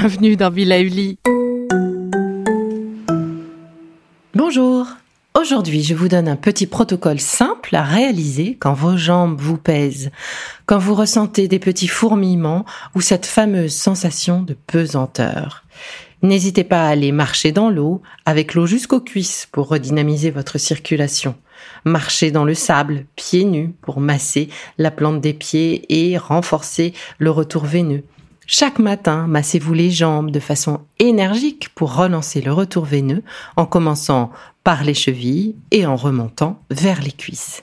bienvenue dans Villa Uli. Bonjour. Aujourd'hui, je vous donne un petit protocole simple à réaliser quand vos jambes vous pèsent, quand vous ressentez des petits fourmillements ou cette fameuse sensation de pesanteur. N'hésitez pas à aller marcher dans l'eau avec l'eau jusqu'aux cuisses pour redynamiser votre circulation. Marchez dans le sable, pieds nus, pour masser la plante des pieds et renforcer le retour veineux. Chaque matin, massez-vous les jambes de façon énergique pour relancer le retour veineux en commençant par les chevilles et en remontant vers les cuisses.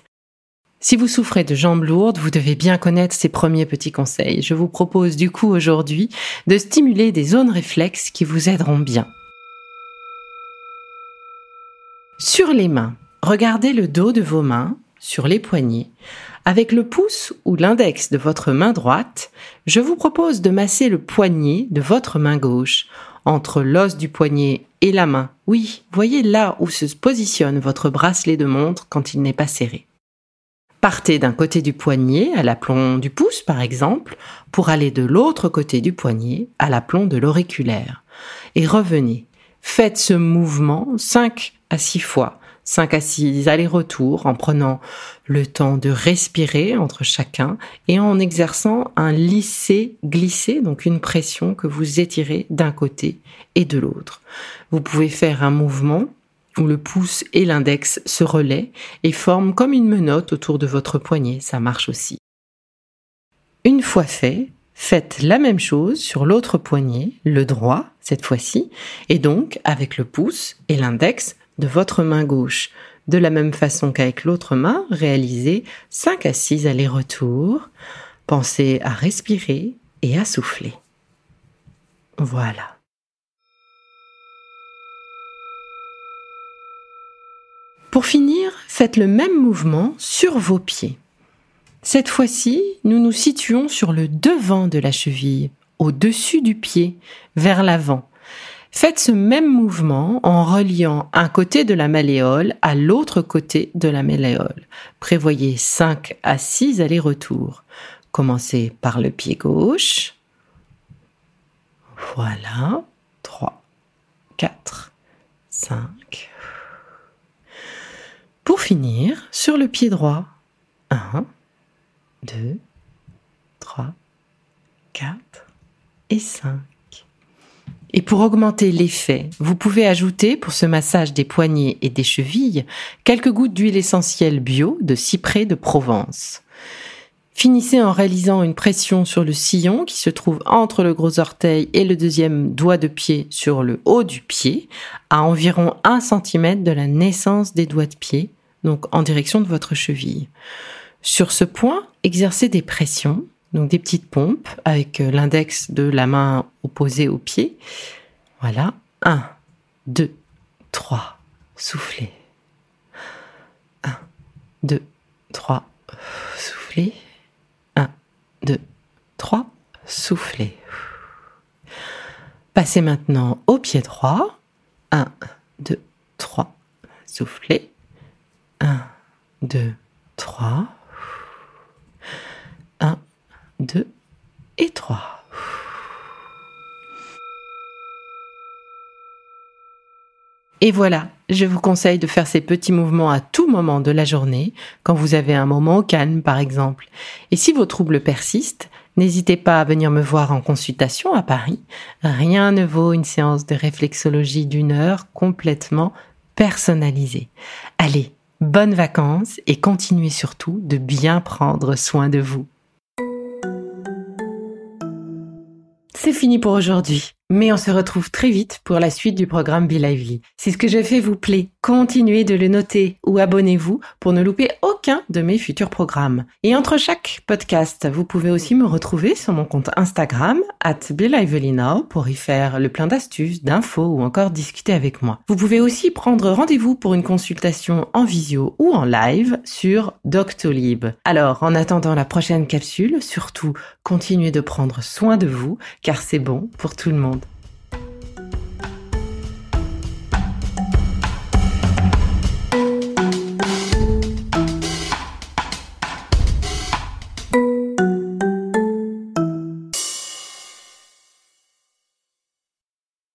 Si vous souffrez de jambes lourdes, vous devez bien connaître ces premiers petits conseils. Je vous propose du coup aujourd'hui de stimuler des zones réflexes qui vous aideront bien. Sur les mains, regardez le dos de vos mains, sur les poignets. Avec le pouce ou l'index de votre main droite, je vous propose de masser le poignet de votre main gauche entre l'os du poignet et la main. Oui, voyez là où se positionne votre bracelet de montre quand il n'est pas serré. Partez d'un côté du poignet à l'aplomb du pouce, par exemple, pour aller de l'autre côté du poignet à l'aplomb de l'auriculaire. Et revenez. Faites ce mouvement 5 à 6 fois. 5 à 6 allers-retours en prenant le temps de respirer entre chacun et en exerçant un lisser-glisser, donc une pression que vous étirez d'un côté et de l'autre. Vous pouvez faire un mouvement où le pouce et l'index se relaient et forment comme une menotte autour de votre poignet. Ça marche aussi. Une fois fait, faites la même chose sur l'autre poignet, le droit cette fois-ci, et donc avec le pouce et l'index de votre main gauche. De la même façon qu'avec l'autre main, réalisez 5 à 6 allers-retours. Pensez à respirer et à souffler. Voilà. Pour finir, faites le même mouvement sur vos pieds. Cette fois-ci, nous nous situons sur le devant de la cheville, au-dessus du pied, vers l'avant. Faites ce même mouvement en reliant un côté de la malléole à l'autre côté de la malléole. Prévoyez 5 à 6 allers-retours. Commencez par le pied gauche. Voilà. 3, 4, 5, pour finir, sur le pied droit, 1, 2, 3, 4 et 5. Et pour augmenter l'effet, vous pouvez ajouter pour ce massage des poignets et des chevilles quelques gouttes d'huile essentielle bio de cyprès de Provence. Finissez en réalisant une pression sur le sillon qui se trouve entre le gros orteil et le deuxième doigt de pied sur le haut du pied, à environ 1 cm de la naissance des doigts de pied, donc en direction de votre cheville. Sur ce point, exercez des pressions, donc des petites pompes avec euh, l'index de la main opposée au pied. Voilà. 1, 2, 3, soufflez. 1, 2, 3, soufflez. 2, 3, soufflez. Passez maintenant au pied droit. 1, 2, 3, soufflez. 1, 2, 3. 1, 2 et 3. Et voilà, je vous conseille de faire ces petits mouvements à tout moment de la journée, quand vous avez un moment calme par exemple. Et si vos troubles persistent, n'hésitez pas à venir me voir en consultation à Paris. Rien ne vaut une séance de réflexologie d'une heure complètement personnalisée. Allez, bonnes vacances et continuez surtout de bien prendre soin de vous. C'est fini pour aujourd'hui. Mais on se retrouve très vite pour la suite du programme Be Lively. Si ce que je fais vous plaît, continuez de le noter ou abonnez-vous pour ne louper aucun de mes futurs programmes. Et entre chaque podcast, vous pouvez aussi me retrouver sur mon compte Instagram, at Now, pour y faire le plein d'astuces, d'infos ou encore discuter avec moi. Vous pouvez aussi prendre rendez-vous pour une consultation en visio ou en live sur Doctolib. Alors, en attendant la prochaine capsule, surtout, continuez de prendre soin de vous, car c'est bon pour tout le monde.